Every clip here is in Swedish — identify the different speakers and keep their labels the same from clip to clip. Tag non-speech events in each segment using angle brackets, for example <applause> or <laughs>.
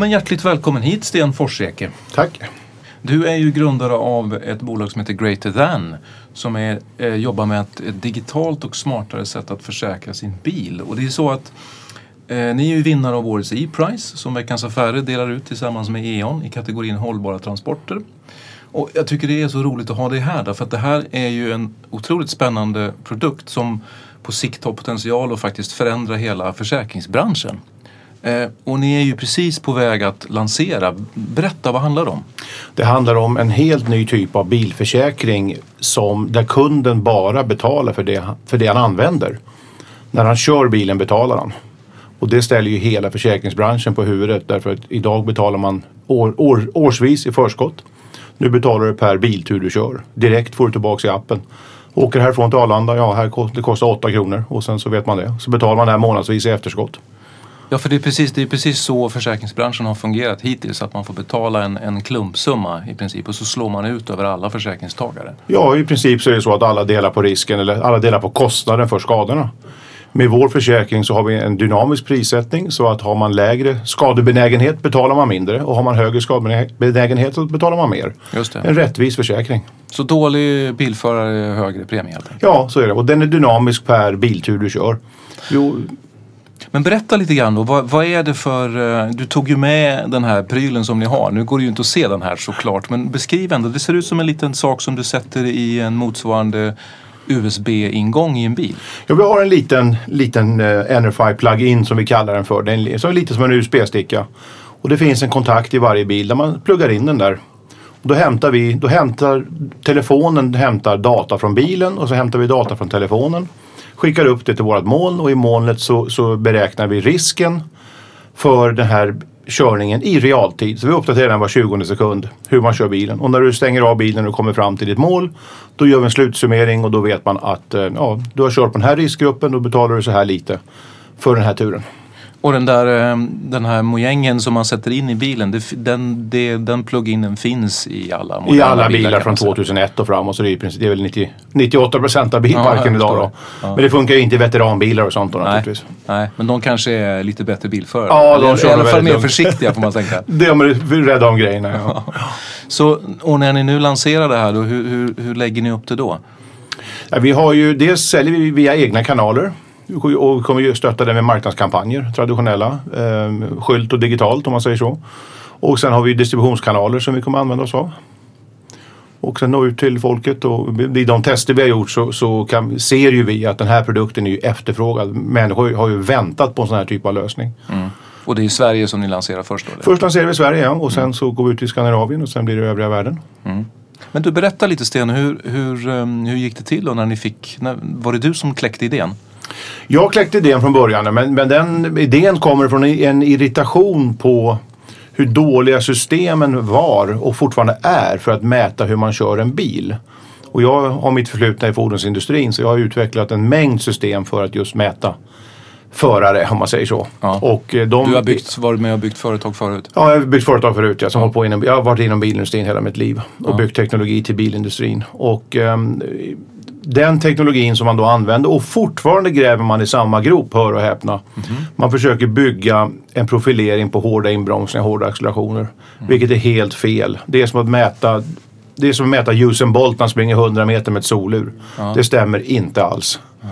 Speaker 1: men hjärtligt välkommen hit Sten Forseke.
Speaker 2: Tack.
Speaker 1: Du är ju grundare av ett bolag som heter Greater Than som är, eh, jobbar med ett, ett digitalt och smartare sätt att försäkra sin bil. Och det är så att eh, ni är ju vinnare av årets E-Price som Veckans Affärer delar ut tillsammans med E.ON i kategorin hållbara transporter. Och jag tycker det är så roligt att ha dig här därför att det här är ju en otroligt spännande produkt som på sikt har potential att faktiskt förändra hela försäkringsbranschen. Eh, och ni är ju precis på väg att lansera. Berätta, vad handlar det om?
Speaker 2: Det handlar om en helt ny typ av bilförsäkring som, där kunden bara betalar för det, för det han använder. När han kör bilen betalar han. Och det ställer ju hela försäkringsbranschen på huvudet därför att idag betalar man år, år, årsvis i förskott. Nu betalar du per biltur du kör. Direkt får du tillbaka i appen. Åker härifrån till Arlanda, ja här, det kostar 8 kronor och sen så vet man det. Så betalar man det här månadsvis i efterskott.
Speaker 1: Ja, för det är, precis, det är precis så försäkringsbranschen har fungerat hittills. Att man får betala en, en klumpsumma i princip och så slår man ut över alla försäkringstagare.
Speaker 2: Ja, i princip så är det så att alla delar på risken eller alla delar på kostnaden för skadorna. Med vår försäkring så har vi en dynamisk prissättning så att har man lägre skadebenägenhet betalar man mindre och har man högre skadebenägenhet så betalar man mer.
Speaker 1: Just det.
Speaker 2: En rättvis försäkring.
Speaker 1: Så dålig bilförare högre premie helt enkelt?
Speaker 2: Ja, så är det. Och den är dynamisk per biltur du kör. Jo,
Speaker 1: men berätta lite grann då, vad, vad, är det för, eh, du tog ju med den här prylen som ni har. Nu går det ju inte att se den här såklart, men beskriv ändå. Det ser ut som en liten sak som du sätter i en motsvarande USB-ingång i en bil?
Speaker 2: Ja, vi har en liten, liten eh, uh, NRFI plug-in som vi kallar den för. Den är lite som en USB-sticka. Och det finns en kontakt i varje bil där man pluggar in den där. Och då hämtar vi, då hämtar telefonen hämtar data från bilen och så hämtar vi data från telefonen skickar upp det till vårt moln och i molnet så, så beräknar vi risken för den här körningen i realtid. Så vi uppdaterar den var 20 sekund hur man kör bilen. Och när du stänger av bilen och kommer fram till ditt mål då gör vi en slutsummering och då vet man att eh, ja, du har kört på den här riskgruppen och betalar du så här lite för den här turen.
Speaker 1: Och den där eh, den här mojängen som man sätter in i bilen, det, den, det, den pluginen finns i alla
Speaker 2: I alla bilar, bilar från 2001 och framåt så det är, princip, det är väl 90, 98 procent av bilparken ja, idag då. Ja. Men det funkar ju inte i veteranbilar och sånt då
Speaker 1: nej,
Speaker 2: naturligtvis.
Speaker 1: Nej, men de kanske är lite bättre bilförare.
Speaker 2: Ja, de
Speaker 1: Eller, I alla fall mer försiktiga får man tänka. <laughs>
Speaker 2: de är rädda om grejerna. <laughs> Ja.
Speaker 1: Så, och när ni nu lanserar det här då, hur, hur, hur lägger ni upp det då?
Speaker 2: Ja, vi har ju, dels säljer vi via egna kanaler och kommer ju stötta det med marknadskampanjer, traditionella, eh, skylt och digitalt om man säger så. Och sen har vi distributionskanaler som vi kommer använda oss av. Och sen nå ut till folket och i de tester vi har gjort så, så kan, ser ju vi att den här produkten är ju efterfrågad. Människor har ju väntat på en sån här typ av lösning.
Speaker 1: Mm. Och det är i Sverige som ni lanserar först då? Eller?
Speaker 2: Först lanserar vi i Sverige ja, och sen mm. så går vi ut till Skandinavien och sen blir det övriga världen. Mm.
Speaker 1: Men du berätta lite Sten, hur, hur, um, hur gick det till då när ni fick, när, var det du som kläckte idén?
Speaker 2: Jag kläckte idén från början men, men den idén kommer från en irritation på hur dåliga systemen var och fortfarande är för att mäta hur man kör en bil. Och jag har mitt förflutna i fordonsindustrin så jag har utvecklat en mängd system för att just mäta förare om man säger så.
Speaker 1: Ja. Och eh, de, du har byggt, varit med och byggt företag förut?
Speaker 2: Ja, jag har byggt företag förut. Jag, som ja. på inom, jag har varit inom bilindustrin hela mitt liv och ja. byggt teknologi till bilindustrin. Och um, den teknologin som man då använder och fortfarande gräver man i samma grop, hör och häpna. Mm. Man försöker bygga en profilering på hårda inbromsningar, hårda accelerationer. Mm. Vilket är helt fel. Det är som att mäta det är som att mäta Usain Bolt när han springer 100 meter med ett solur. Ja. Det stämmer inte alls. Ja.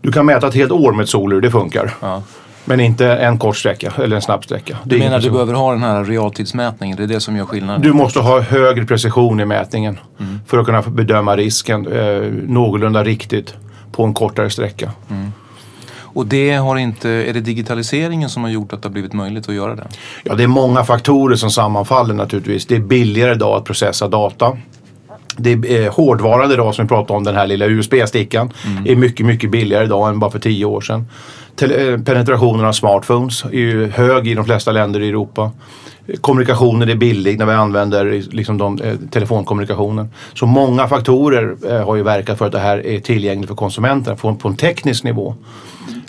Speaker 2: Du kan mäta ett helt år med ett solur, det funkar. Ja. Men inte en kort sträcka eller en snabb sträcka.
Speaker 1: Du menar du behöver ha den här realtidsmätningen? Det är det som gör skillnaden?
Speaker 2: Du måste ha högre precision i mätningen mm. för att kunna bedöma risken eh, någorlunda riktigt på en kortare sträcka. Mm.
Speaker 1: Och det har inte, är det digitaliseringen som har gjort att det har blivit möjligt att göra det?
Speaker 2: Ja, det är många faktorer som sammanfaller naturligtvis. Det är billigare idag att processa data. Det är hårdvaran idag som vi pratade om, den här lilla USB-stickan, mm. är mycket, mycket billigare idag än bara för tio år sedan. Eh, penetrationen av smartphones är ju hög i de flesta länder i Europa. Kommunikationen är billig när vi använder liksom de, eh, telefonkommunikationen. Så många faktorer eh, har ju verkat för att det här är tillgängligt för konsumenterna på, på en teknisk nivå.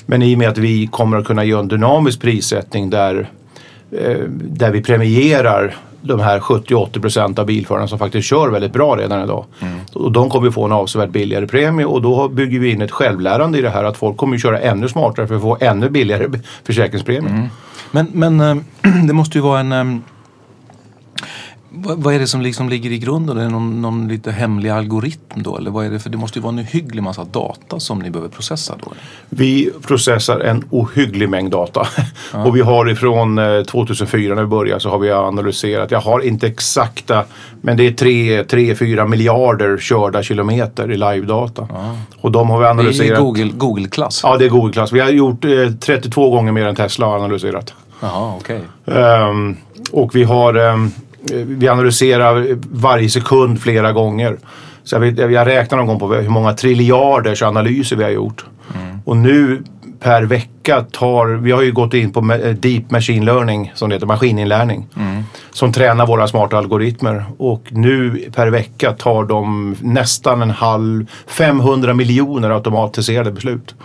Speaker 2: Men i och med att vi kommer att kunna göra en dynamisk prissättning där, eh, där vi premierar de här 70-80% av bilförarna som faktiskt kör väldigt bra redan idag.
Speaker 1: Mm.
Speaker 2: Och de kommer få en avsevärt billigare premie och då bygger vi in ett självlärande i det här att folk kommer köra ännu smartare för att få ännu billigare försäkringspremie.
Speaker 1: Mm. Men, men eh, <clears throat> det måste ju vara en... eh, Vad, vad är det som liksom ligger i grunden? Är det någon, någon lite hemlig algoritm då? Eller vad är det? För det måste ju vara en hygglig massa data som ni behöver processa då.
Speaker 2: Vi processar en ohygglig mängd data. Och vi har ifrån eh, 2004 när vi började så har vi analyserat, jag har inte exakta, men det är 3-4 miljarder körda kilometer i live-data. Och de har vi
Speaker 1: Det är
Speaker 2: analyserat.
Speaker 1: Google, Google-klass.
Speaker 2: Ja, det är Google-klass. Vi har gjort eh, 32 gånger mer än Tesla har analyserat.
Speaker 1: Jaha, okej.
Speaker 2: Ehm, och vi har ehm, vi analyserar varje sekund flera gånger. Så jag, jag räknar någon gång på hur många triljarders analyser vi har gjort. Och nu per vecka tar, vi har ju gått in på eh, deep machine learning som det heter, maskininlärning. Som tränar våra smarta algoritmer. Och nu per vecka tar de nästan en halv, 500 miljoner automatiserade beslut.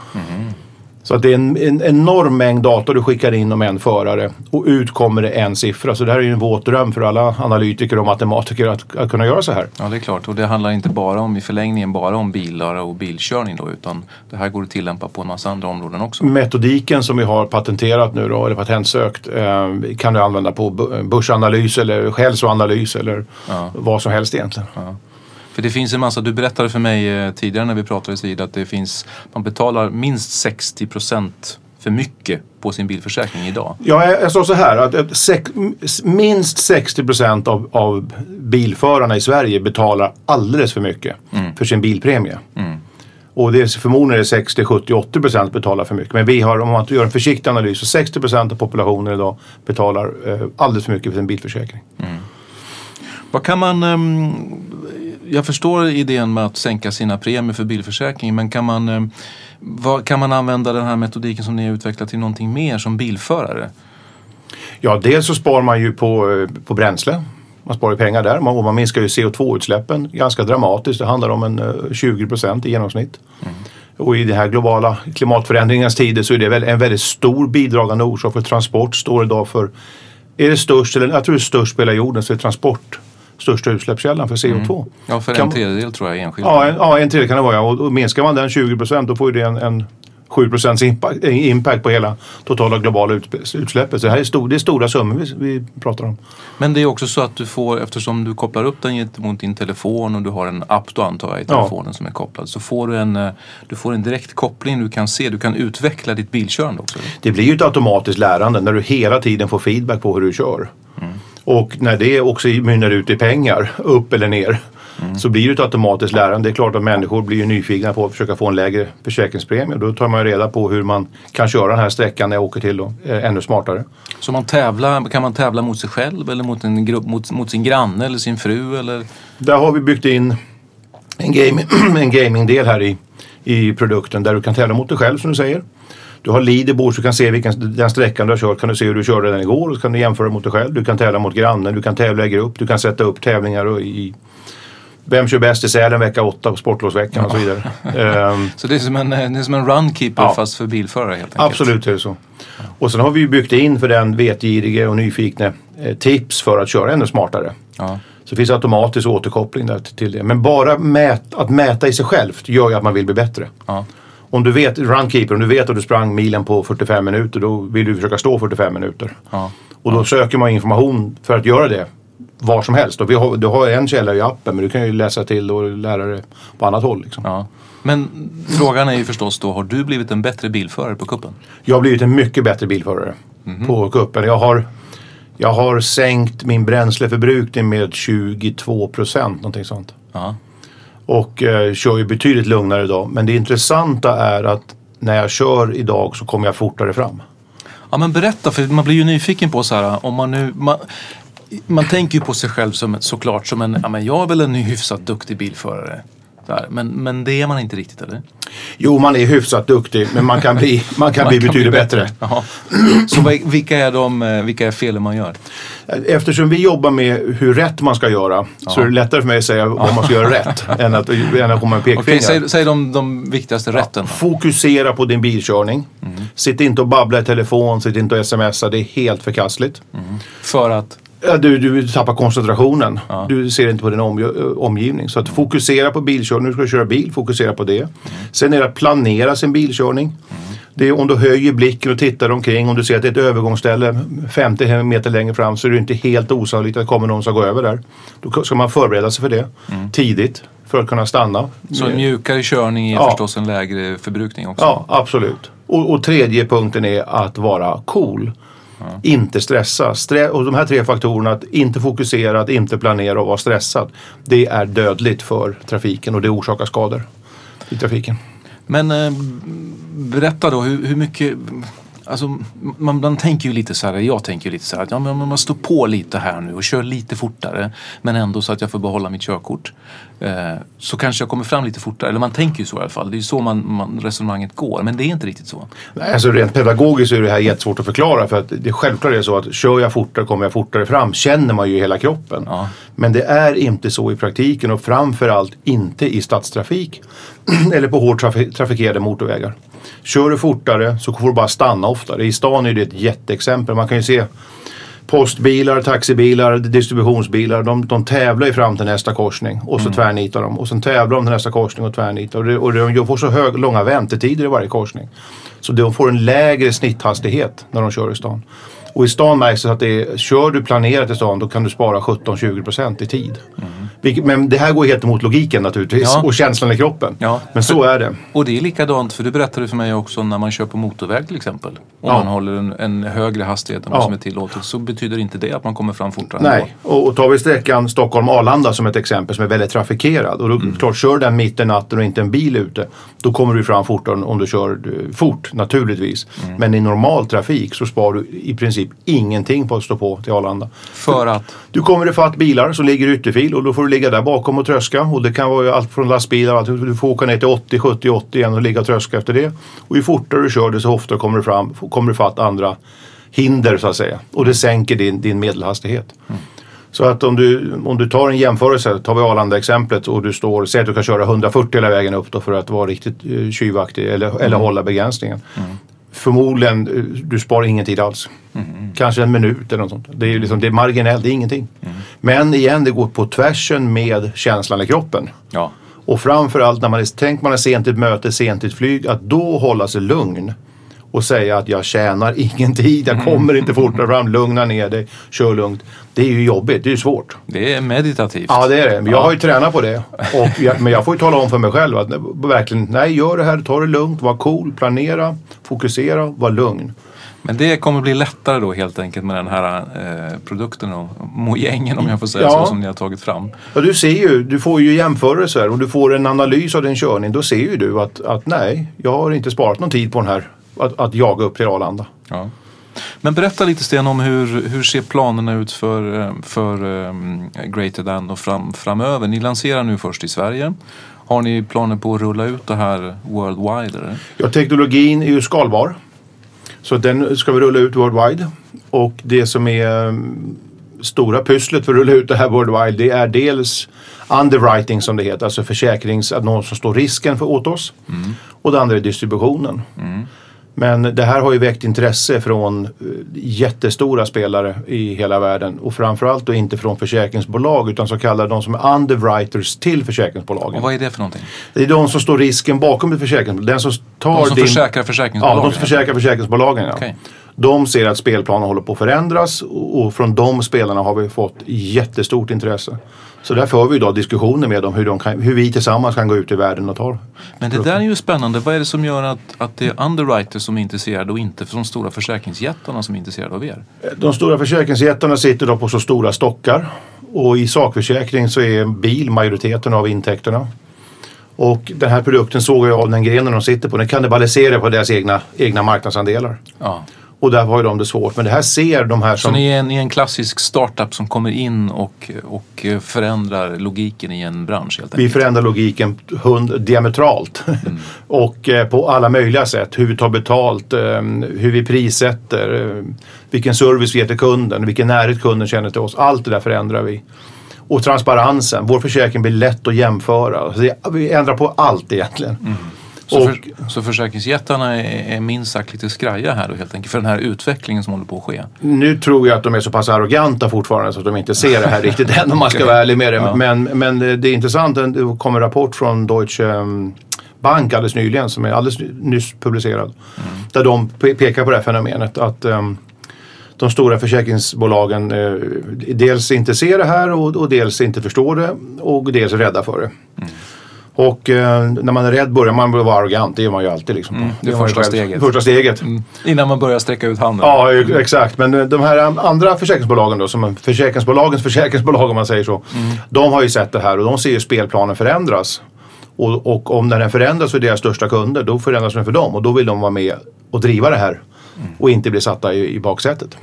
Speaker 2: Så att det är en, en enorm mängd data du skickar in om en förare och ut kommer det en siffra. Så det här är ju en våt dröm för alla analytiker och matematiker att, att kunna göra så här.
Speaker 1: Ja, det är klart. Och det handlar inte bara om, i förlängningen, bara om bilar och bilkörning då, utan det här går att tillämpa på en massa andra områden också.
Speaker 2: Metodiken som vi har patenterat nu då, eller patentsökt, eh, kan du använda på börsanalys eller hälsoanalys eller
Speaker 1: Ja.
Speaker 2: vad som helst egentligen.
Speaker 1: För det finns en massa, du berättade för mig eh, tidigare när vi pratades vid att det finns, man betalar minst 60 procent för mycket på sin bilförsäkring idag.
Speaker 2: Ja, jag, jag sa så här att sex, minst 60 procent av, av bilförarna i Sverige betalar alldeles för mycket för sin bilpremie. Och det är förmodligen är det 60, 70, 80 procent betalar för mycket. Men vi har, om man gör en försiktig analys, så 60 procent av populationen idag betalar eh, alldeles för mycket för sin bilförsäkring.
Speaker 1: Vad kan man, ehm, jag förstår idén med att sänka sina premier för bilförsäkring, men kan man, vad, kan man använda den här metodiken som ni har utvecklat till någonting mer som bilförare?
Speaker 2: Ja, dels så sparar man ju på, eh, på bränsle. Man sparar pengar där man, och man minskar ju CO2-utsläppen ganska dramatiskt. Det handlar om en eh, 20 procent i genomsnitt. Och i den här globala klimatförändringens tider så är det en väldigt stor bidragande orsak för transport står idag för, är det störst, eller jag tror det är störst på hela jorden, så är transport största utsläppskällan för CO2.
Speaker 1: Ja, för
Speaker 2: Kan-
Speaker 1: en tredjedel tror jag enskilt.
Speaker 2: Ja, en, ja, en tredjedel kan det vara ja. och, och minskar man den 20 procent då får ju det en, en 7 procents impact, eh, impact på hela totala globala utsläppet. Så det här är, stor, det är stora summor vi, vi pratar om.
Speaker 1: Men det är också så att du får, eftersom du kopplar upp den gentemot din telefon och du har en app då antar jag i
Speaker 2: Ja.
Speaker 1: telefonen som är kopplad. Så får du en, eh, du får en direkt koppling, du kan se, du kan utveckla ditt bilkörande också.
Speaker 2: Det blir ju ett automatiskt lärande när du hela tiden får feedback på hur du kör. Och när det också mynnar ut i pengar, upp eller ner, så blir det ett automatiskt lärande. Det är klart att människor blir nyfikna på att försöka få en lägre försäkringspremie. Då tar man ju reda på hur man kan köra den här sträckan när jag åker till då, eh, ännu smartare.
Speaker 1: Så man tävlar, kan man tävla mot sig själv eller mot, en grupp, mot, mot sin granne eller sin fru? Eller?
Speaker 2: Där har vi byggt in en, gaming, <clears throat> en gamingdel här i, i produkten där du kan tävla mot dig själv som du säger. Du har leaderboard så du kan se vilken, den sträckan du har kört. Kan du se hur du körde den igår och så kan du jämföra mot dig själv. Du kan tävla mot grannen, du kan tävla i grupp, du kan sätta upp tävlingar i vem kör bäst i Sälen vecka 8 på sportlovsveckan och så vidare. <laughs> Ehm,
Speaker 1: Så det är som en, det är som en runkeeper
Speaker 2: Ja.
Speaker 1: fast för bilförare helt enkelt?
Speaker 2: Absolut är det så. Och sen har vi ju byggt in för den vetgirige och nyfikne eh, tips för att köra ännu smartare.
Speaker 1: Ja.
Speaker 2: Så det finns automatisk återkoppling där till- till det. Men bara mät, att mäta i sig självt gör ju att man vill bli bättre. Om du vet, runkeeper, om du vet att du sprang milen på 45 minuter då vill du försöka stå 45 minuter.
Speaker 1: Ja.
Speaker 2: Och då söker man information för att göra det var som helst. Och vi har, du har en källa i appen men du kan ju läsa till och lära dig på annat håll. Liksom.
Speaker 1: Ja. Men frågan är ju förstås då, har du blivit en bättre bilförare på kuppen?
Speaker 2: Jag har blivit en mycket bättre bilförare på kuppen. Jag har, jag har sänkt min bränsleförbrukning med 22 procent, någonting sånt.
Speaker 1: Ja.
Speaker 2: Och eh, kör ju betydligt lugnare idag. Men det intressanta är att när jag kör idag så kommer jag fortare fram.
Speaker 1: Ja men berätta, för man blir ju nyfiken på så här om man nu... Man, man tänker ju på sig själv som, såklart som en, ja men jag är väl en hyfsat duktig bilförare. Men, men det är man inte riktigt eller?
Speaker 2: Jo, man är hyfsat duktig men man kan bli, <laughs> man kan bli betydligt bättre.
Speaker 1: Jaha. Så vilka är, de, eh, vilka är felen man gör?
Speaker 2: Eftersom vi jobbar med hur rätt man ska göra så är det lättare för mig att säga vad man ska göra rätt än att, än att komma med pekfingrar.
Speaker 1: Okej, säg, säg de, de viktigaste rätten då.
Speaker 2: Fokusera på din bilkörning. Sitt inte och babbla i telefon, sitt inte och smsa. Det är helt förkastligt.
Speaker 1: För att,
Speaker 2: Ja, du, du tappar koncentrationen.
Speaker 1: Ja.
Speaker 2: Du ser inte på din om, omgivning. Så att fokusera på bilkörning. Nu ska du köra bil, fokusera på det. Sen är det att planera sin bilkörning. Det är om du höjer blicken och tittar omkring. Om du ser att det är ett övergångsställe 50 meter längre fram så är det inte helt osannolikt att det kommer någon som går över där. Då ska man förbereda sig för det tidigt för att kunna stanna.
Speaker 1: Så en mjukare körning är
Speaker 2: Ja.
Speaker 1: förstås en lägre förbrukning också.
Speaker 2: Ja, absolut. Och, och tredje punkten är att vara cool. Inte stressa. Stre och de här tre faktorerna, att inte fokusera, att inte planera och vara stressad. Det är dödligt för trafiken och det orsakar skador i trafiken.
Speaker 1: Men eh, berätta då hur, hur mycket Alltså, man, man tänker ju lite så här, jag tänker ju lite så här att ja, men man står på lite här nu och kör lite fortare men ändå så att jag får behålla mitt körkort. Eh, så kanske jag kommer fram lite fortare, eller man tänker ju så i alla fall. Det är ju så man, man, resonemanget går, men det är inte riktigt så.
Speaker 2: Nej, Alltså rent pedagogiskt är det här jättesvårt att förklara för att det självklart är så att kör jag fortare kommer jag fortare fram. Känner man ju i hela kroppen.
Speaker 1: Ja.
Speaker 2: Men det är inte så i praktiken och framförallt inte i stadstrafik <clears throat> eller på hårt trafi- trafikerade motorvägar. Kör du fortare så får du bara stanna oftare. I stan är det ett jätteexempel. Man kan ju se postbilar, taxibilar, distributionsbilar. De, de tävlar ju fram till nästa korsning och så tvärnitar de. Och sen tävlar de till nästa korsning och tvärnitar. Och, det, och de får så hög, långa väntetider i varje korsning. Så de får en lägre snitthastighet när de kör i stan. Och i stan märks det att det är, kör du planerat i stan då kan du spara 17-20% i tid. Vilket, men det här går helt emot logiken naturligtvis
Speaker 1: Ja.
Speaker 2: och känslan i kroppen.
Speaker 1: Ja.
Speaker 2: Men så är det.
Speaker 1: Och det är likadant, för du berättade för mig också när man kör på motorväg till exempel. Om
Speaker 2: Ja.
Speaker 1: man håller en, en högre hastighet än vad som är tillåtet så betyder inte det att man kommer fram fortare
Speaker 2: Nej, och, och tar vi sträckan Stockholm-Arlanda som ett exempel som är väldigt trafikerad och då klart kör den mitt i natten och inte en bil ute då kommer du fram fortare om du kör eh, fort naturligtvis. Men i normal trafik så sparar du i princip ingenting på att stå på till Arlanda.
Speaker 1: För att?
Speaker 2: Du kommer ifatt bilar som ligger i ytterfil och då får du ligga där bakom och tröska. Och det kan vara allt från lastbilar, allt, du får åka ner till 80, 70, 80 igen och ligga och tröska efter det. Och ju fortare du kör desto oftare kommer du, fram, kommer du ifatt andra hinder så att säga. Och det sänker din, din medelhastighet. Så att om du, om du tar en jämförelse, tar vi Arlanda-exemplet och du står, säg att du kan köra 140 hela vägen upp då för att vara riktigt eh, tjuvaktig eller, eller hålla begränsningen. Förmodligen, eh, du sparar ingen tid alls. Kanske en minut eller något sånt. Det är, liksom, det är marginellt, det är ingenting. Men igen, det går på tvärsen med känslan i kroppen.
Speaker 1: Ja.
Speaker 2: Och framförallt när man är, tänk man är sent i ett möte, sent i ett flyg, att då hålla sig lugn och säga att jag tjänar <laughs> ingen tid, jag kommer inte fortare fram, lugna ner dig, kör lugnt. Det är ju jobbigt, det är ju svårt.
Speaker 1: Det är meditativt.
Speaker 2: Ja det är det, jag
Speaker 1: Ja.
Speaker 2: har ju tränat på det. <laughs> Och jag, men jag får ju tala om för mig själv att verkligen, nej gör det här, ta det lugnt, var cool, planera, fokusera, var lugn.
Speaker 1: Men det kommer bli lättare då helt enkelt med den här eh, produkten och mojängen om jag får säga
Speaker 2: Ja.
Speaker 1: så som ni har tagit fram.
Speaker 2: Ja, du ser ju, du får ju jämförelser och du får en analys av din körning. Då ser ju du att, att nej, jag har inte sparat någon tid på den här, att, att jaga upp till Arlanda.
Speaker 1: Ja. Men berätta lite Sten om hur, hur ser planerna ut för, eh, för um, Greater Than och fram, framöver? Ni lanserar nu först i Sverige. Har ni planer på att rulla ut det här worldwide? Eller?
Speaker 2: Ja, teknologin är ju skalbar. Så den ska vi rulla ut worldwide. Och det som är mm, stora pusslet för att rulla ut det här worldwide det är dels underwriting som det heter, alltså försäkrings, att någon som står risken för åt oss. Och det andra är distributionen. Men det här har ju väckt intresse från eh, jättestora spelare i hela världen och framförallt då inte från försäkringsbolag utan så kallade de som är underwriters till försäkringsbolagen.
Speaker 1: Och vad är det för någonting?
Speaker 2: Det är de som står risken bakom ett försäkringsbolag. Den som tar
Speaker 1: De som
Speaker 2: din...
Speaker 1: försäkrar
Speaker 2: Ja,
Speaker 1: försäkringsbolagen?
Speaker 2: de som försäkrar försäkringsbolagen. Ja.
Speaker 1: Okej.
Speaker 2: De ser att spelplanen håller på att förändras och från de spelarna har vi fått jättestort intresse. Så där för vi idag diskussioner med dem hur, de kan, hur vi tillsammans kan gå ut i världen och ta
Speaker 1: Men det där är ju spännande. Vad är det som gör att, att det är underwriters som är intresserade och inte de stora försäkringsjättarna som är intresserade av er?
Speaker 2: De stora försäkringsjättarna sitter då på så stora stockar och i sakförsäkring så är bil majoriteten av intäkterna. Och den här produkten såg jag av den grenen de sitter på. Den kannibaliserar på deras egna, egna marknadsandelar.
Speaker 1: Ja.
Speaker 2: Och där har ju de det svårt. Men det här ser de här
Speaker 1: Så
Speaker 2: som...
Speaker 1: ni är, en, ni är en klassisk startup som kommer in och, och förändrar logiken i en bransch helt
Speaker 2: Vi
Speaker 1: enkelt?
Speaker 2: förändrar logiken hund, diametralt. <laughs> och eh, på alla möjliga sätt. Hur vi tar betalt, eh, hur vi prissätter, eh, vilken service vi ger till kunden, vilken närhet kunden känner till oss. Allt det där förändrar vi. Och transparensen. Vår försäkring blir lätt att jämföra. Så vi ändrar på allt egentligen.
Speaker 1: Så,
Speaker 2: Och-
Speaker 1: för, så försäkringsjättarna är, är minst sagt lite skraja här då helt enkelt för den här utvecklingen som håller på att ske.
Speaker 2: Nu tror jag att de är så pass arroganta fortfarande så att de inte ser det här <laughs> riktigt än om man ska vara ärlig med det.
Speaker 1: Ja.
Speaker 2: Men, men det är intressant, det kom en rapport från Deutsche um, Bank alldeles nyligen som är alldeles nyss publicerad. Där de pe- pekar på det här fenomenet att um, de stora försäkringsbolagen eh, dels inte ser det här och, och dels inte förstår det och dels är rädda för det. Och eh, när man är rädd börjar man vara arrogant, det gör man ju alltid. Liksom.
Speaker 1: Mm, det är första steget.
Speaker 2: Första steget.
Speaker 1: Innan man börjar sträcka ut handen.
Speaker 2: Ja, exakt. Men eh, de här andra försäkringsbolagen då, som försäkringsbolagens <laughs> försäkringsbolag om man säger så. De har ju sett det här och de ser ju spelplanen förändras. Och, och om den förändras för deras största kunder, då förändras den för dem och då vill de vara med och driva det här. Och inte bli satta i, i baksätet.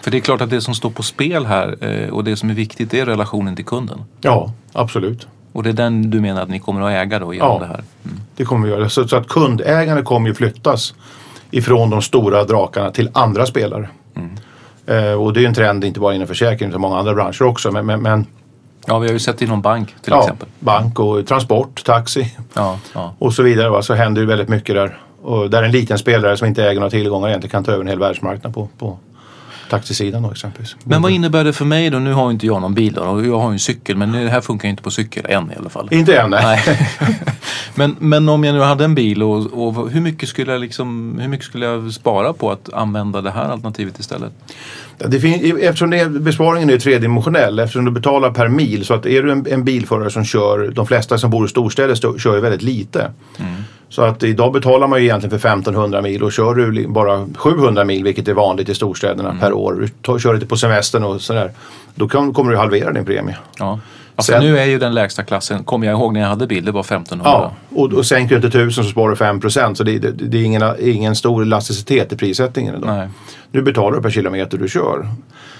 Speaker 1: För det är klart att det som står på spel här eh, och det som är viktigt är relationen till kunden.
Speaker 2: Ja, absolut.
Speaker 1: Och det är den du menar att ni kommer att äga då genom
Speaker 2: Ja.
Speaker 1: det här? Mm.
Speaker 2: Det kommer vi göra. Så, så att kundägandet kommer ju flyttas ifrån de stora drakarna till andra spelare. Eh, och det är ju en trend inte bara inom försäkring utan många andra branscher också. Men, men, men
Speaker 1: Ja, vi har ju sett det inom bank till
Speaker 2: ja,
Speaker 1: exempel.
Speaker 2: bank och transport, taxi.
Speaker 1: Ja, ja.
Speaker 2: och så vidare. Va? Så händer ju väldigt mycket där. Och där en liten spelare som inte äger några tillgångar egentligen kan ta över en hel världsmarknad på, på taxisidan då exempelvis.
Speaker 1: Men vad innebär det för mig då? Nu har inte jag någon bil då, och jag har ju en cykel men det här funkar inte på cykel än i alla fall.
Speaker 2: Inte än nej.
Speaker 1: Nej. <laughs> men, men om jag nu hade en bil och, och hur, mycket skulle jag liksom, hur mycket skulle jag spara på att använda det här alternativet istället?
Speaker 2: Det fin- eftersom det är, besparingen är tredimensionell, eftersom du betalar per mil. Så att är du en, en bilförare som kör, de flesta som bor i storstäder stå, kör ju väldigt lite. Så att idag betalar man ju egentligen för 1500 mil och kör du bara 700 mil, vilket är vanligt i storstäderna per år. Du kör lite på semestern och sådär. Då kan, kommer du halvera din premie.
Speaker 1: Ja. Alltså
Speaker 2: Sen-
Speaker 1: nu är ju den lägsta klassen, kommer jag ihåg när jag hade bil, det var 1500.
Speaker 2: Ja, och, och sänker du inte 1000 så sparar du 5% Så det, det, det är ingen, ingen stor elasticitet i prissättningen idag.
Speaker 1: Nej.
Speaker 2: Nu betalar du per kilometer du kör.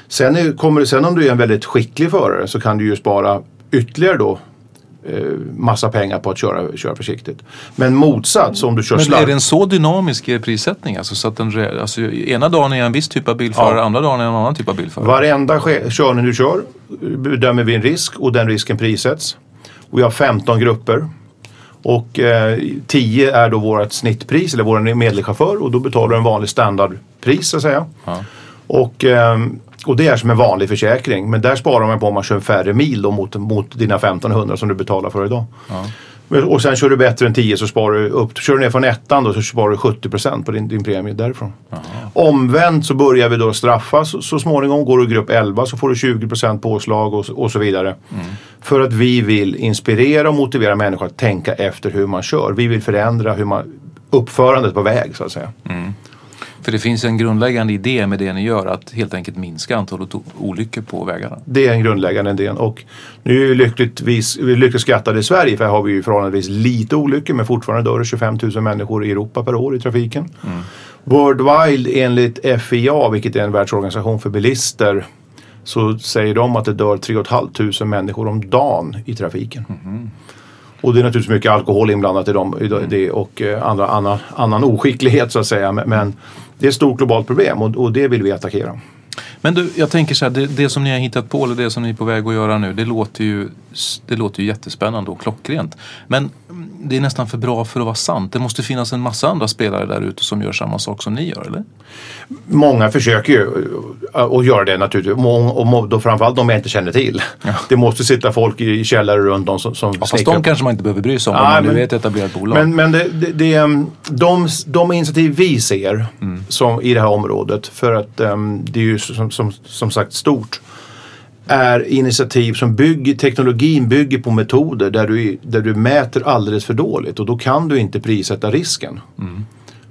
Speaker 2: Sen, är, kommer, sen om du är en väldigt skicklig förare så kan du ju spara ytterligare då massa pengar på att köra, köra försiktigt. Men motsats om du kör
Speaker 1: Men
Speaker 2: slarv.
Speaker 1: är den så dynamisk i prissättning? Alltså, så att den, alltså, ena dagen är jag en viss typ av bilförare,
Speaker 2: Ja.
Speaker 1: andra dagen är jag en annan typ av bilförare.
Speaker 2: Varenda körning du kör bedömer vi en risk och den risken prissätts. Och vi har 15 grupper. Och eh, 10 är då vårt snittpris eller vår medelchaufför och då betalar du en vanlig standardpris så att säga.
Speaker 1: Ja.
Speaker 2: Och, ehm, och det är som en vanlig försäkring. Men där sparar man på om man kör färre mil då mot, mot dina 1500 som du betalar för idag.
Speaker 1: Ja.
Speaker 2: Och sen kör du bättre än 10 så sparar du upp. Kör du ner från ettan då så sparar du 70% på din, din premie därifrån. Omvänt så börjar vi då straffa så, så småningom. Går du i grupp 11 så får du 20% påslag och, så- och så vidare. För att vi vill inspirera och motivera människor att tänka efter hur man kör. Vi vill förändra hur man, uppförandet på väg så att säga.
Speaker 1: För det finns en grundläggande idé med det ni gör, att helt enkelt minska antalet olyckor på vägarna.
Speaker 2: Det är en grundläggande idé. Och nu är vi lyckligtvis, lyckligt skattade i Sverige för här har vi ju förhållandevis lite olyckor men fortfarande dör det 25 000 människor i Europa per år i trafiken. Worldwide enligt FIA, vilket är en världsorganisation för bilister, så säger de att det dör 3 500 människor om dagen i trafiken. Och det är naturligtvis mycket alkohol inblandat i, dem, i det och eh, andra, annan, annan oskicklighet så att säga. Men det är ett stort globalt problem och, och det vill vi attackera.
Speaker 1: Men du, jag tänker så här, det, det som ni har hittat på eller det som ni är på väg att göra nu, det låter ju, det låter ju jättespännande och klockrent. Men det är nästan för bra för att vara sant. Det måste finnas en massa andra spelare där ute som gör samma sak som ni gör, eller?
Speaker 2: Många försöker ju att göra det naturligtvis. Och då framförallt de jag inte känner till. Det måste sitta folk i källare runt om som, som
Speaker 1: Ja, fast de kanske man inte behöver bry sig om
Speaker 2: Nej,
Speaker 1: om man nu är ett etablerat bolag.
Speaker 2: Men, men det, det, det, um, de, de initiativ vi ser
Speaker 1: Mm.
Speaker 2: som, i det här området, för att um, det är ju som, som, som sagt stort, är initiativ som bygger, teknologin bygger på metoder där du, där du mäter alldeles för dåligt och då kan du inte prissätta risken.
Speaker 1: Mm.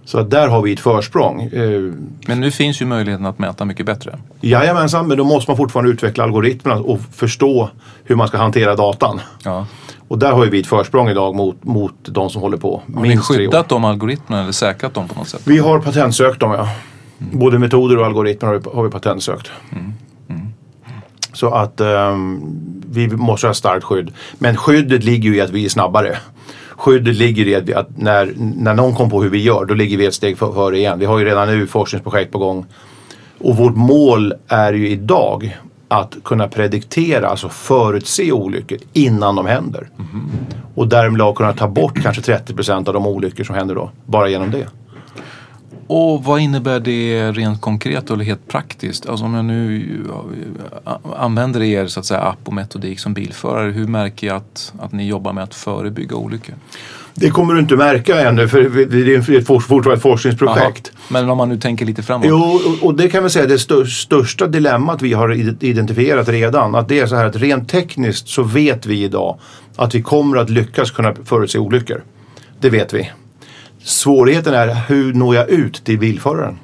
Speaker 2: Så att där har vi ett försprång. Eh,
Speaker 1: Men nu finns ju möjligheten att mäta mycket bättre.
Speaker 2: Jajamensan, men då måste man fortfarande utveckla algoritmerna och förstå hur man ska hantera datan.
Speaker 1: Ja.
Speaker 2: Och där har ju vi ett försprång idag mot, mot de som håller på.
Speaker 1: Har ni
Speaker 2: minst tre år.
Speaker 1: skyddat de algoritmerna eller säkrat dem på något sätt?
Speaker 2: Vi har patentsökt dem ja. Både metoder och algoritmer har vi, har vi patentsökt. Så att ehm, vi måste ha starkt skydd. Men skyddet ligger ju i att vi är snabbare. Skyddet ligger i att, vi, att när, när någon kom på hur vi gör, då ligger vi ett steg för- före igen. Vi har ju redan nu forskningsprojekt på gång. Och vårt mål är ju idag att kunna prediktera, alltså förutse olyckor innan de händer. Och därmed kunna ta bort kanske 30% av de olyckor som händer då, bara genom det.
Speaker 1: Och vad innebär det rent konkret eller helt praktiskt? Alltså om jag nu använder er så att säga, app och metodik som bilförare, hur märker jag att, att ni jobbar med att förebygga olyckor?
Speaker 2: Det kommer du inte märka ännu för det är fortfarande ett forskningsprojekt.
Speaker 1: Aha. Men om man nu tänker lite framåt?
Speaker 2: Jo, och det kan vi säga är det största dilemmat vi har identifierat redan. Att det är så här att rent tekniskt så vet vi idag att vi kommer att lyckas kunna förutse olyckor. Det vet vi. Svårigheten är hur når jag ut till bilföraren?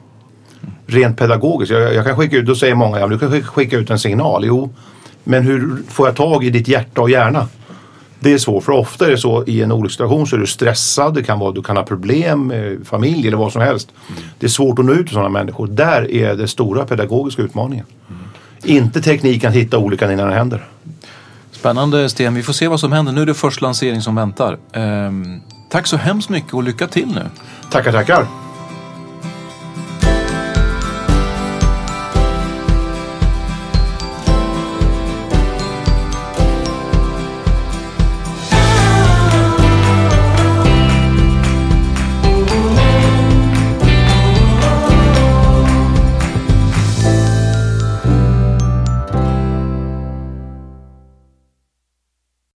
Speaker 2: Rent pedagogiskt. Jag, jag kan skicka ut, då säger många, ja, du kan skicka ut en signal. Jo, men hur får jag tag i ditt hjärta och hjärna? Det är svårt, för ofta är det så i en olyckssituation så är du stressad, det kan vara, du kan ha problem med familj eller vad som helst. Mm. Det är svårt att nå ut till sådana människor. Där är det stora pedagogiska utmaningen. Mm. Inte tekniken att hitta olyckan innan den händer.
Speaker 1: Spännande Sten, vi får se vad som händer. Nu är det först lansering som väntar. Ehm, tack så hemskt mycket och lycka till nu.
Speaker 2: Tackar, tackar.